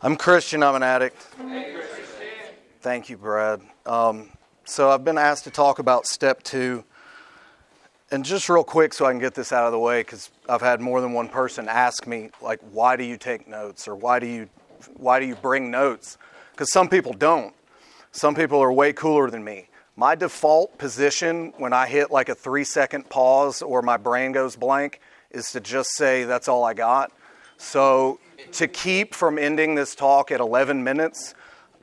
I'm Christian, I'm an addict. Thank you, Brad. Um, so I've been asked to talk about step two. And just real quick, so I can get this out of the way, because I've had more than one person ask me, like, why do you take notes or why do you, why do you bring notes? Because some people don't. Some people are way cooler than me. My default position when I hit like a three second pause or my brain goes blank is to just say, that's all I got. So to keep from ending this talk at 11 minutes,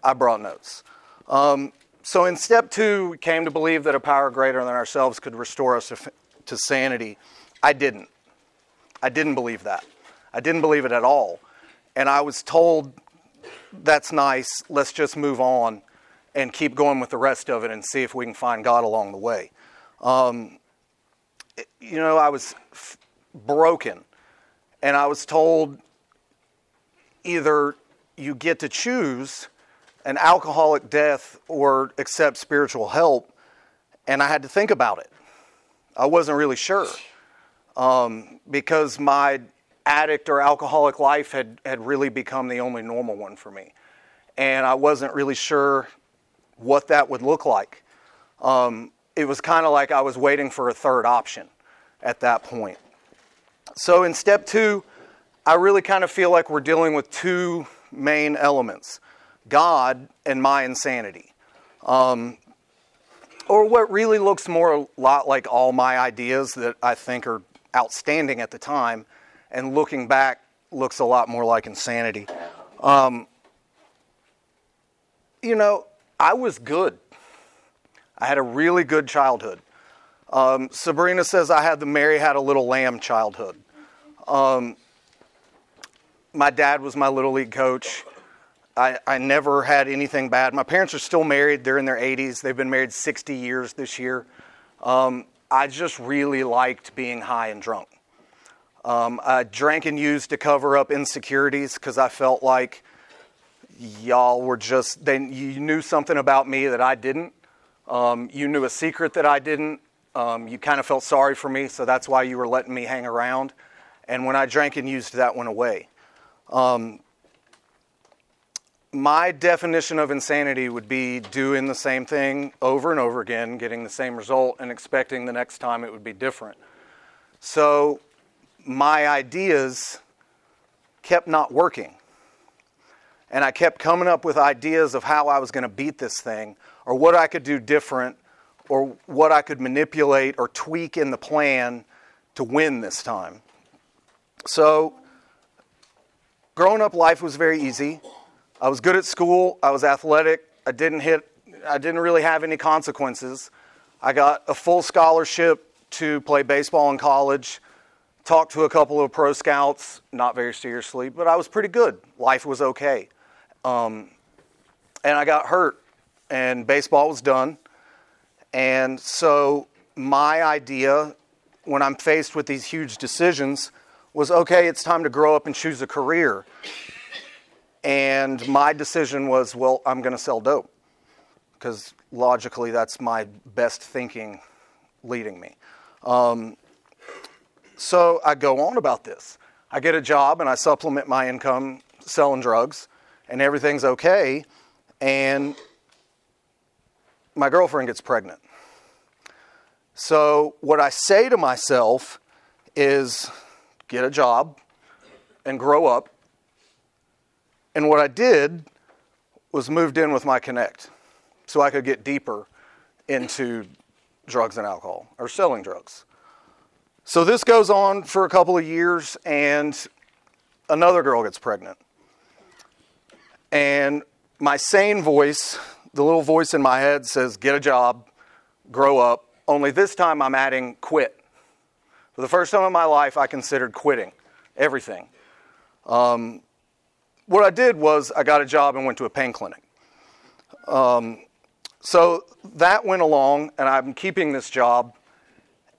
I brought notes. Um, so in step two, we came to believe that a power greater than ourselves could restore us to, sanity. I didn't. I didn't believe that. I didn't believe it at all. And I was told, that's nice, let's just move on and keep going with the rest of it and see if we can find God along the way. Um, you know, I was f- broken, and I was told either you get to choose an alcoholic death or accept spiritual help, and I had to think about it. I wasn't really sure um, because my addict or alcoholic life had, had really become the only normal one for me. And I wasn't really sure what that would look like. Um, it was kind of like I was waiting for a third option at that point. So in step two, I really kind of feel like we're dealing with two main elements God and my insanity. Um, or what really looks more a lot like all my ideas that I think are outstanding at the time, and looking back looks a lot more like insanity. Um, you know, I was good. I had a really good childhood. Um, Sabrina says I had the Mary had a little lamb childhood. Um, my dad was my little league coach. I, I never had anything bad. My parents are still married. They're in their 80s. They've been married 60 years this year. Um, I just really liked being high and drunk. Um, I drank and used to cover up insecurities because I felt like y'all were just, they, you knew something about me that I didn't. Um, you knew a secret that I didn't. Um, you kind of felt sorry for me, so that's why you were letting me hang around. And when I drank and used, that went away. Um, my definition of insanity would be doing the same thing over and over again, getting the same result, and expecting the next time it would be different. So my ideas kept not working. And I kept coming up with ideas of how I was going to beat this thing, or what I could do different, or what I could manipulate or tweak in the plan to win this time. So, growing up life was very easy. I was good at school. I was athletic. I didn't hit. I didn't really have any consequences. I got a full scholarship to play baseball in college. Talked to a couple of pro scouts, not very seriously, but I was pretty good. Life was okay. Um, and I got hurt, and baseball was done. And so, my idea when I'm faced with these huge decisions was okay, it's time to grow up and choose a career. And my decision was, well, I'm going to sell dope because logically that's my best thinking leading me. Um, so I go on about this. I get a job and I supplement my income selling drugs, and everything's okay. And my girlfriend gets pregnant. So what I say to myself is get a job and grow up and what I did was moved in with my Connect so I could get deeper into drugs and alcohol or selling drugs. So this goes on for a couple of years, and another girl gets pregnant. And my sane voice, the little voice in my head, says, Get a job, grow up. Only this time I'm adding quit. For the first time in my life, I considered quitting everything. Um, what I did was I got a job and went to a pain clinic. Um, so that went along, and I'm keeping this job,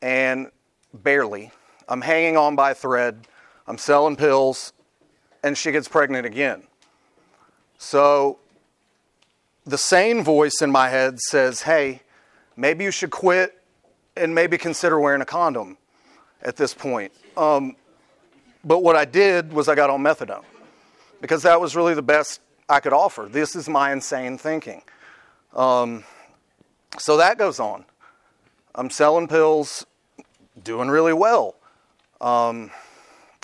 and barely. I'm hanging on by a thread. I'm selling pills, and she gets pregnant again. So the sane voice in my head says, hey, maybe you should quit and maybe consider wearing a condom at this point. Um, but what I did was I got on methadone because that was really the best I could offer. This is my insane thinking. Um, so that goes on. I'm selling pills, doing really well. Um,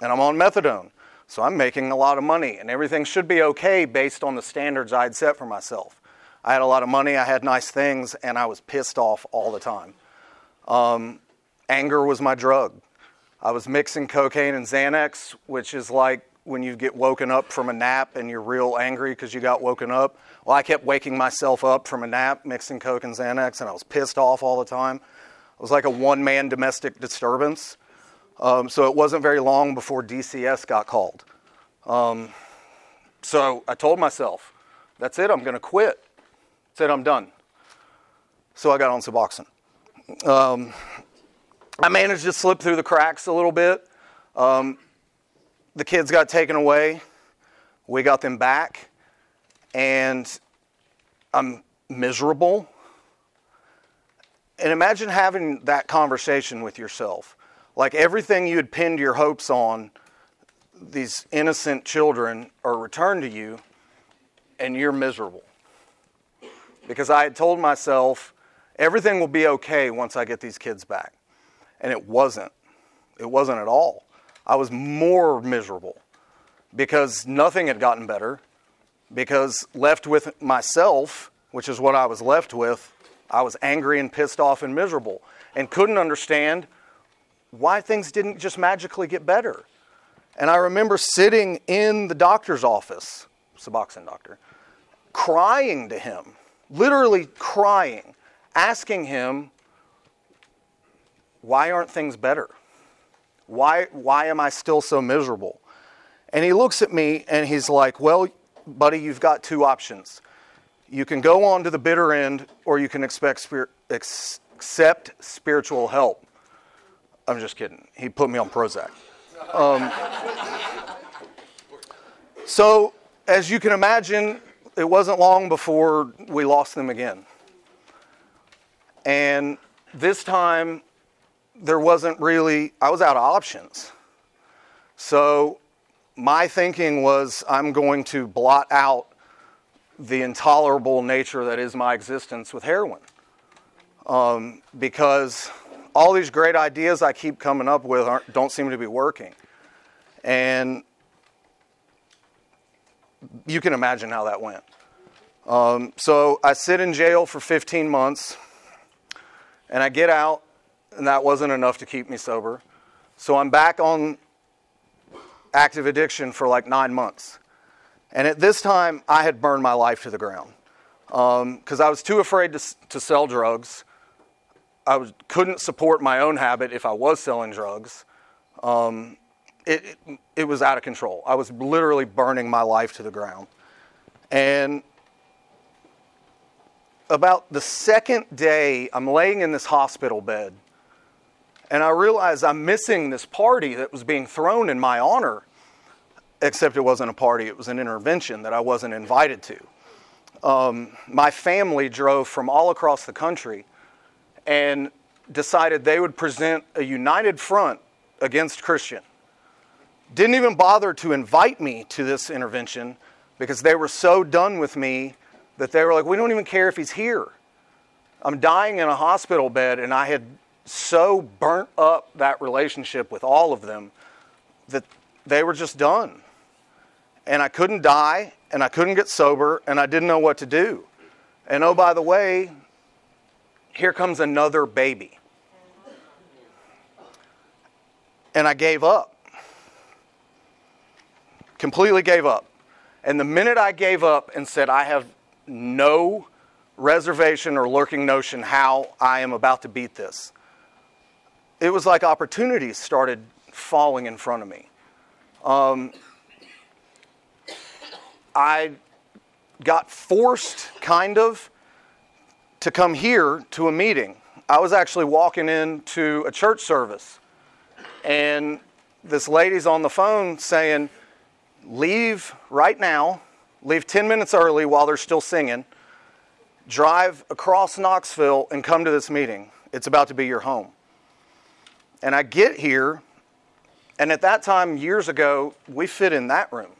and I'm on methadone. So I'm making a lot of money, and everything should be okay based on the standards I'd set for myself. I had a lot of money, I had nice things, and I was pissed off all the time. Um, anger was my drug. I was mixing cocaine and Xanax, which is like when you get woken up from a nap and you're real angry because you got woken up. Well, I kept waking myself up from a nap, mixing Coke and Xanax, and I was pissed off all the time. It was like a one man domestic disturbance. Um, so it wasn't very long before DCS got called. Um, so I told myself, that's it, I'm going to quit. Said I'm done. So I got on Suboxone. Um, I managed to slip through the cracks a little bit. Um, the kids got taken away. We got them back. And I'm miserable. And imagine having that conversation with yourself. Like everything you had pinned your hopes on, these innocent children are returned to you, and you're miserable. Because I had told myself, everything will be okay once I get these kids back. And it wasn't. It wasn't at all. I was more miserable because nothing had gotten better. Because left with myself, which is what I was left with, I was angry and pissed off and miserable and couldn't understand why things didn't just magically get better. And I remember sitting in the doctor's office, Suboxone doctor, crying to him, literally crying, asking him, why aren't things better? Why, why am I still so miserable? And he looks at me and he's like, Well, buddy, you've got two options. You can go on to the bitter end, or you can expect accept spiritual help. I'm just kidding. He put me on Prozac. Um, so, as you can imagine, it wasn't long before we lost them again. And this time, there wasn't really, I was out of options. So, my thinking was I'm going to blot out the intolerable nature that is my existence with heroin. Um, because all these great ideas I keep coming up with don't seem to be working. And you can imagine how that went. Um, so I sit in jail for 15 months, and I get out, and that wasn't enough to keep me sober. So I'm back on active addiction for like nine months. And at this time, I had burned my life to the ground because um, I was too afraid to, to sell drugs. I was, couldn't support my own habit if I was selling drugs. Um, it, it, it was out of control. I was literally burning my life to the ground. And about the second day, I'm laying in this hospital bed, and I realize I'm missing this party that was being thrown in my honor except it wasn't a party, it was an intervention that I wasn't invited to. Um, my family drove from all across the country and decided they would present a united front against Christian. Didn't even bother to invite me to this intervention because they were so done with me that they were like, we don't even care if he's here. I'm dying in a hospital bed, and I had so burnt up that relationship with all of them that they were just done and I couldn't die, and I couldn't get sober, and I didn't know what to do. And oh, by the way, here comes another baby. And I gave up. Completely gave up. And the minute I gave up and said, I have no reservation or lurking notion how I am about to beat this, it was like opportunities started falling in front of me. Um, I got forced, kind of, to come here to a meeting. I was actually walking into a church service, and this lady's on the phone saying, Leave right now, leave 10 minutes early while they're still singing, drive across Knoxville, and come to this meeting. It's about to be your home. And I get here, and at that time, years ago, we fit in that room.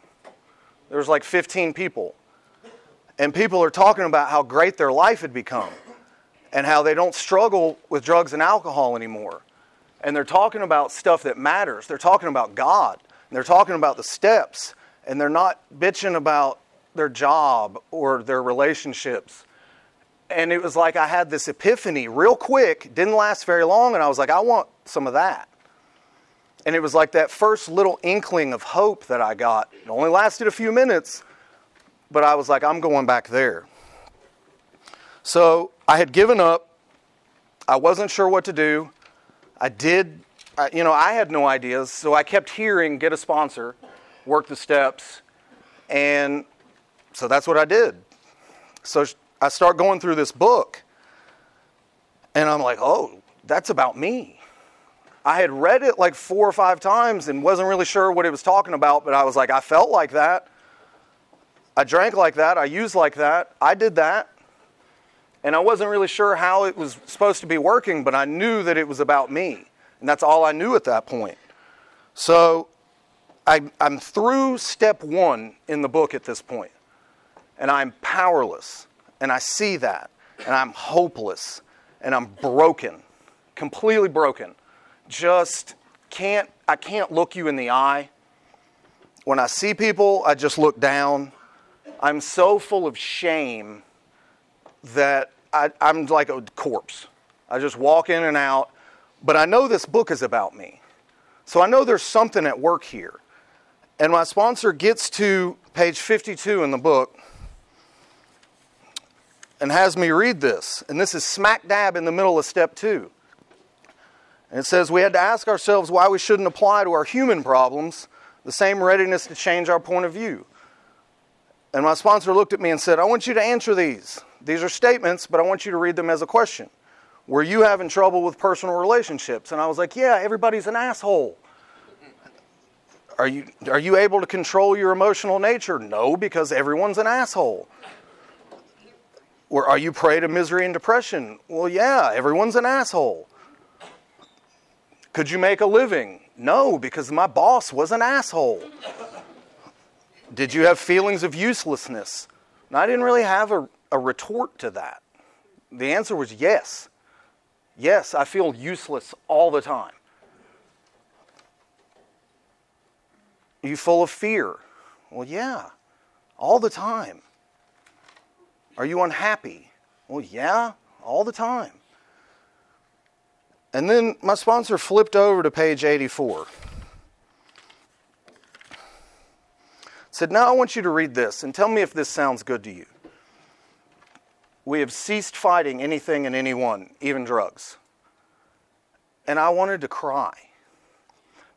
There was like 15 people. And people are talking about how great their life had become and how they don't struggle with drugs and alcohol anymore. And they're talking about stuff that matters. They're talking about God. And they're talking about the steps. And they're not bitching about their job or their relationships. And it was like I had this epiphany real quick, didn't last very long, and I was like, I want some of that. And it was like that first little inkling of hope that I got. It only lasted a few minutes, but I was like, I'm going back there. So I had given up. I wasn't sure what to do. I did, you know, I had no ideas. So I kept hearing get a sponsor, work the steps. And so that's what I did. So I start going through this book. And I'm like, oh, that's about me. I had read it like four or five times and wasn't really sure what it was talking about, but I was like, I felt like that. I drank like that. I used like that. I did that. And I wasn't really sure how it was supposed to be working, but I knew that it was about me. And that's all I knew at that point. So I, am through step one in the book at this point, And I'm powerless. And I see that. And I'm hopeless. And I'm broken, completely broken. Just can't, I can't look you in the eye. When I see people, I just look down. I'm so full of shame that I, I'm like a corpse. I just walk in and out. But I know this book is about me. So I know there's something at work here. And my sponsor gets to page 52 in the book and has me read this. And this is smack dab in the middle of step two. And it says, We had to ask ourselves why we shouldn't apply to our human problems the same readiness to change our point of view. And my sponsor looked at me and said, I want you to answer these. These are statements, but I want you to read them as a question. Were you having trouble with personal relationships? And I was like, Yeah, everybody's an asshole. Are you, are you able to control your emotional nature? No, because everyone's an asshole. Or are you prey to misery and depression? Well, yeah, everyone's an asshole. Could you make a living? No, because my boss was an asshole. Did you have feelings of uselessness? And I didn't really have a, a retort to that. The answer was yes. Yes, I feel useless all the time. Are you full of fear? Well, yeah, all the time. Are you unhappy? Well, yeah, all the time. And then my sponsor flipped over to page 84. Said, Now I want you to read this and tell me if this sounds good to you. We have ceased fighting anything and anyone, even drugs. And I wanted to cry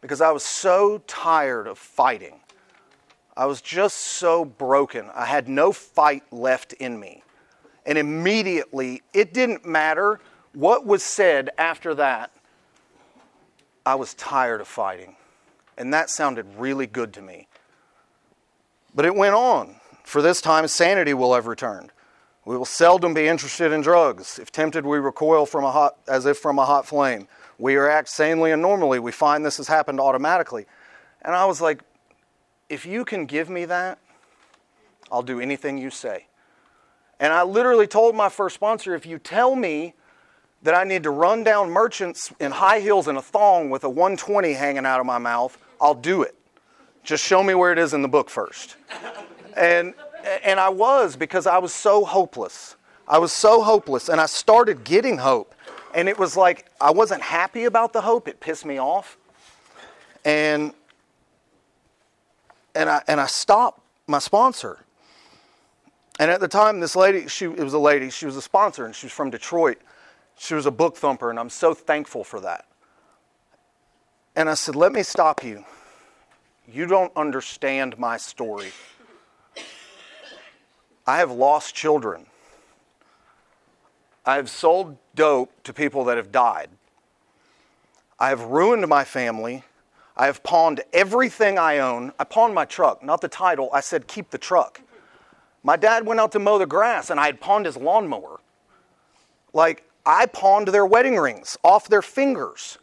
because I was so tired of fighting. I was just so broken. I had no fight left in me. And immediately, it didn't matter what was said after that. I was tired of fighting. And that sounded really good to me. But it went on. For this time, sanity will have returned. We will seldom be interested in drugs. If tempted, we recoil from a hot, as if from a hot flame. We react sanely and normally. We find this has happened automatically. And I was like, if you can give me that, I'll do anything you say. And I literally told my first sponsor if you tell me that I need to run down merchants in high heels and a thong with a 120 hanging out of my mouth, I'll do it. Just show me where it is in the book first. And, and I was because I was so hopeless. I was so hopeless, and I started getting hope. And it was like I wasn't happy about the hope, it pissed me off. And and I and I stopped my sponsor. And at the time, this lady, she it was a lady, she was a sponsor, and she was from Detroit. She was a book thumper, and I'm so thankful for that. And I said, Let me stop you. You don't understand my story. I have lost children. I have sold dope to people that have died. I have ruined my family. I have pawned everything I own. I pawned my truck, not the title. I said, keep the truck. My dad went out to mow the grass and I had pawned his lawnmower. Like, I pawned their wedding rings off their fingers.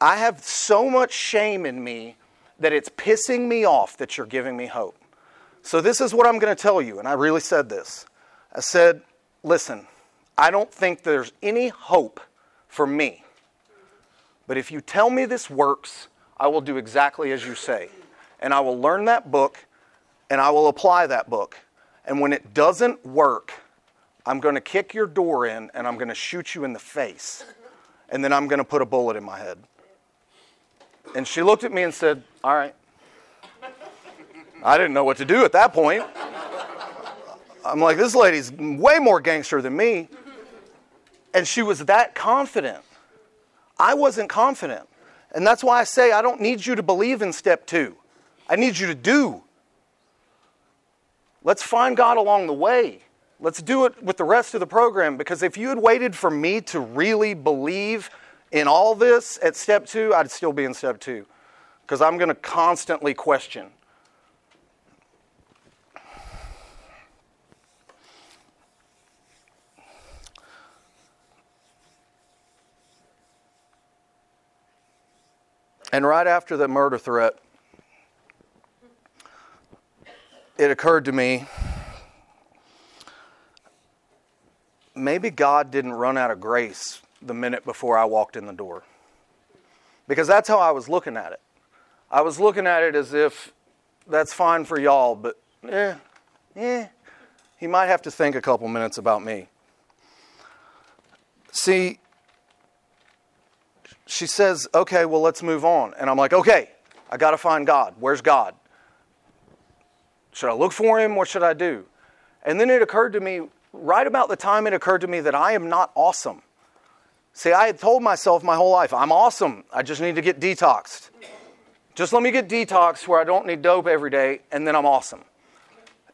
I have so much shame in me that it's pissing me off that you're giving me hope. So, this is what I'm going to tell you. And I really said this. I said, listen, I don't think there's any hope for me. But if you tell me this works, I will do exactly as you say. And I will learn that book and I will apply that book. And when it doesn't work, I'm going to kick your door in and I'm going to shoot you in the face. And then I'm going to put a bullet in my head. And she looked at me and said, All right. I didn't know what to do at that point. I'm like, This lady's way more gangster than me. And she was that confident. I wasn't confident. And that's why I say I don't need you to believe in step two. I need you to do. Let's find God along the way. Let's do it with the rest of the program because if you had waited for me to really believe in all this at step two, I'd still be in step two because I'm going to constantly question. And right after the murder threat, it occurred to me maybe God didn't run out of grace the minute before I walked in the door. Because that's how I was looking at it. I was looking at it as if that's fine for y'all, but eh, eh, he might have to think a couple minutes about me. See, she says, okay, well, let's move on. And I'm like, okay, I got to find God. Where's God? Should I look for him? What should I do? And then it occurred to me, right about the time it occurred to me that I am not awesome. See, I had told myself my whole life, I'm awesome. I just need to get detoxed. Just let me get detoxed where I don't need dope every day, and then I'm awesome.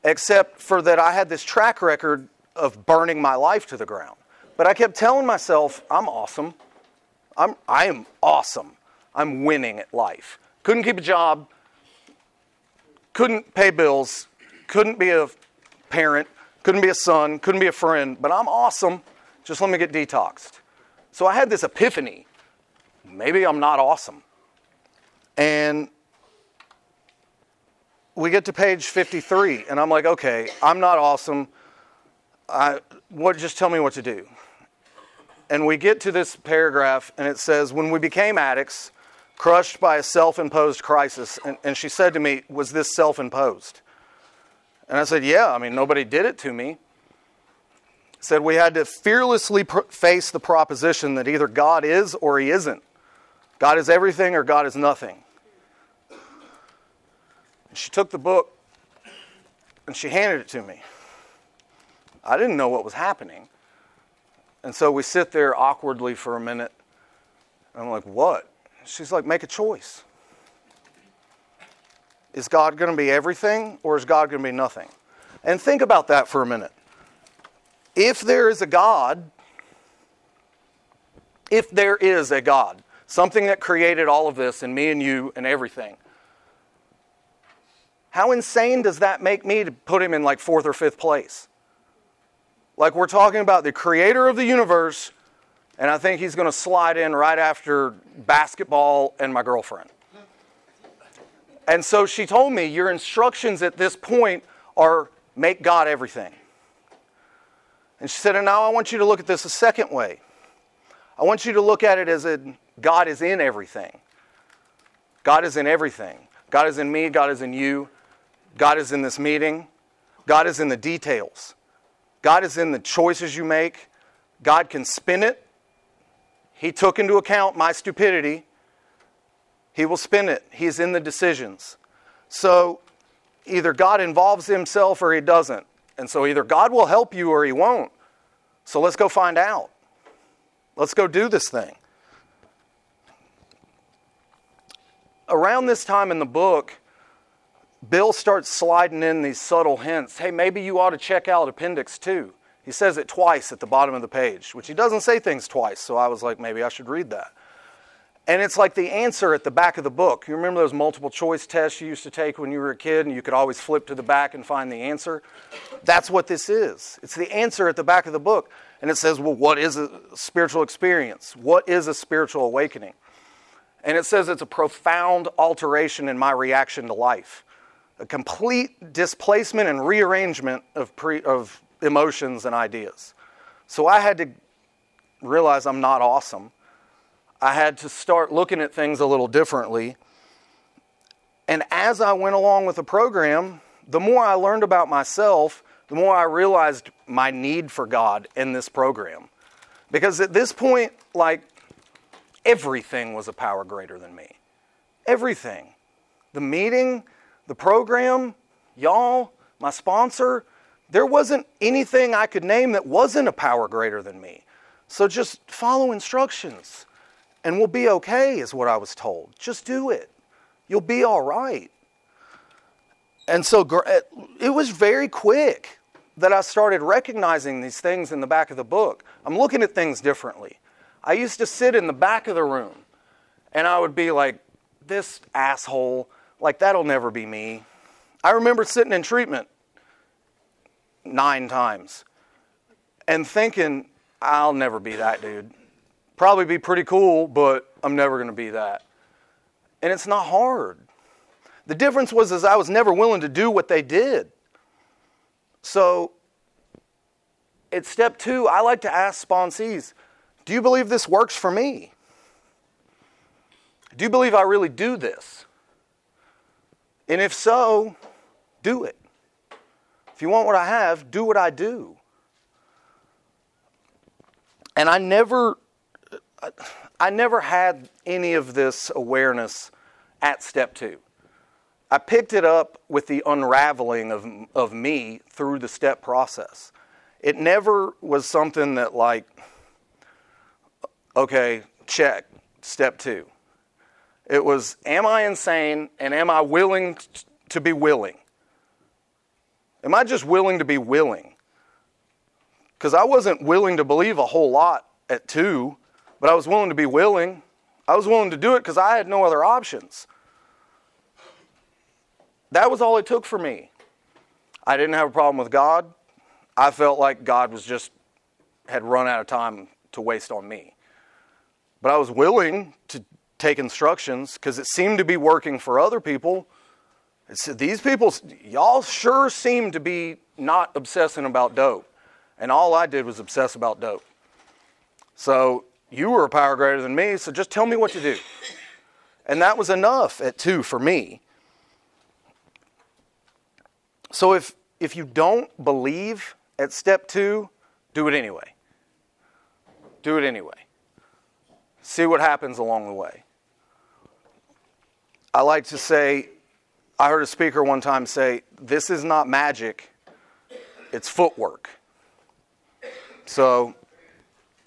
Except for that, I had this track record of burning my life to the ground. But I kept telling myself, I'm awesome. I'm, I am awesome. I'm winning at life. Couldn't keep a job, couldn't pay bills, couldn't be a parent, couldn't be a son, couldn't be a friend, but I'm awesome. Just let me get detoxed. So I had this epiphany. Maybe I'm not awesome. And we get to page 53, and I'm like, okay, I'm not awesome. I, what, just tell me what to do and we get to this paragraph, and it says, When we became addicts, crushed by a self imposed crisis, and, and, she said to me, Was this self imposed? And I said, Yeah, I mean, nobody did it to me. Said we had to fearlessly pr- face the proposition that either God is or He isn't. God is everything or God is nothing. And she took the book and she handed it to me. I didn't know what was happening. And so we sit there awkwardly for a minute. I'm like, what? She's like, make a choice. Is God going to be everything or is God going to be nothing? And think about that for a minute. If there is a God, if there is a God, something that created all of this and me and you and everything, how insane does that make me to put him in like fourth or fifth place? like we're talking about the creator of the universe, and I think he's going to slide in right after basketball and my girlfriend. And so she told me, Your instructions at this point are make God everything. And she said, And now I want you to look at this a second way. I want you to look at it as a God is in everything. God is in everything. God is in me, God is in you, God is in this meeting, God is in the details. God is in the choices you make. God can spin it. He took into account my stupidity. He will spin it. He's in the decisions. So either God involves himself or he doesn't. And so either God will help you or he won't. So let's go find out. Let's go do this thing. Around this time in the book, Bill starts sliding in these subtle hints. Hey, maybe you ought to check out Appendix 2. He says it twice at the bottom of the page, which he doesn't say things twice, so I was like, maybe I should read that. And it's like the answer at the back of the book. You remember those multiple choice tests you used to take when you were a kid and you could always flip to the back and find the answer? That's what this is. It's the answer at the back of the book. And it says, well, what is a spiritual experience? What is a spiritual awakening? And it says it's a profound alteration in my reaction to life. a complete displacement and rearrangement of, pre, of emotions and ideas. So I had to realize I'm not awesome. I had to start looking at things a little differently. And as I went along with the program, the more I learned about myself, the more I realized my need for God in this program. Because at this point, like, everything was a power greater than me. Everything. The meeting, the program, y'all, my sponsor, there wasn't anything I could name that wasn't a power greater than me. So just follow instructions and we'll be okay, is what I was told. Just do it. You'll be all right. And so eh, it was very quick that I started recognizing these things in the back of the book. I'm looking at things differently. I used to sit in the back of the room and I would be like, this asshole, like that'll never be me. I remember sitting in treatment nine times and thinking, I'll never be that dude. Probably be pretty cool, but I'm never going to be that. And it's not hard. The difference was is I was never willing to do what they did. So at step two, I like to ask sponsees, do you believe this works for me? Do you believe I really do this? And if so, do it. If you want what I have, do what I do. And I never I never had any of this awareness at step 2. I picked it up with the unraveling of of me through the step process. It never was something that like okay, check, step 2 it was, am I insane and am I willing to be willing? Am I just willing to be willing? Because I wasn't willing to believe a whole lot at two, but I was willing to be willing. I was willing to do it because I had no other options. That was all it took for me. I didn't have a problem with God. I felt like God was just had run out of time to waste on me. But I was willing to take instructions because it seemed to be working for other people. Said, these people, y'all sure seem to be not obsessing about dope. And all I did was obsess about dope. So you were a power greater than me, so just tell me what to do. And that was enough at two for me. So if, if you don't believe at step two, do it anyway. Do it anyway. See what happens along the way. I like to say, I heard a speaker one time say, This is not magic, it's footwork. So,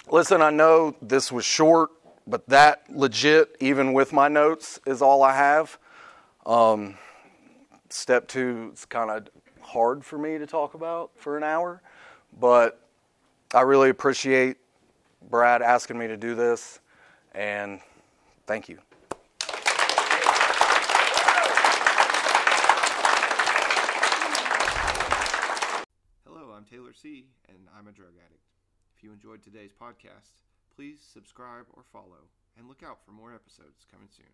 listen, I know this was short, but that legit, even with my notes, is all I have. Um, step two is kind of hard for me to talk about for an hour, but I really appreciate Brad asking me to do this, and thank you. Taylor C., and I'm a drug addict. If you enjoyed today's podcast, please subscribe or follow, and look out for more episodes coming soon.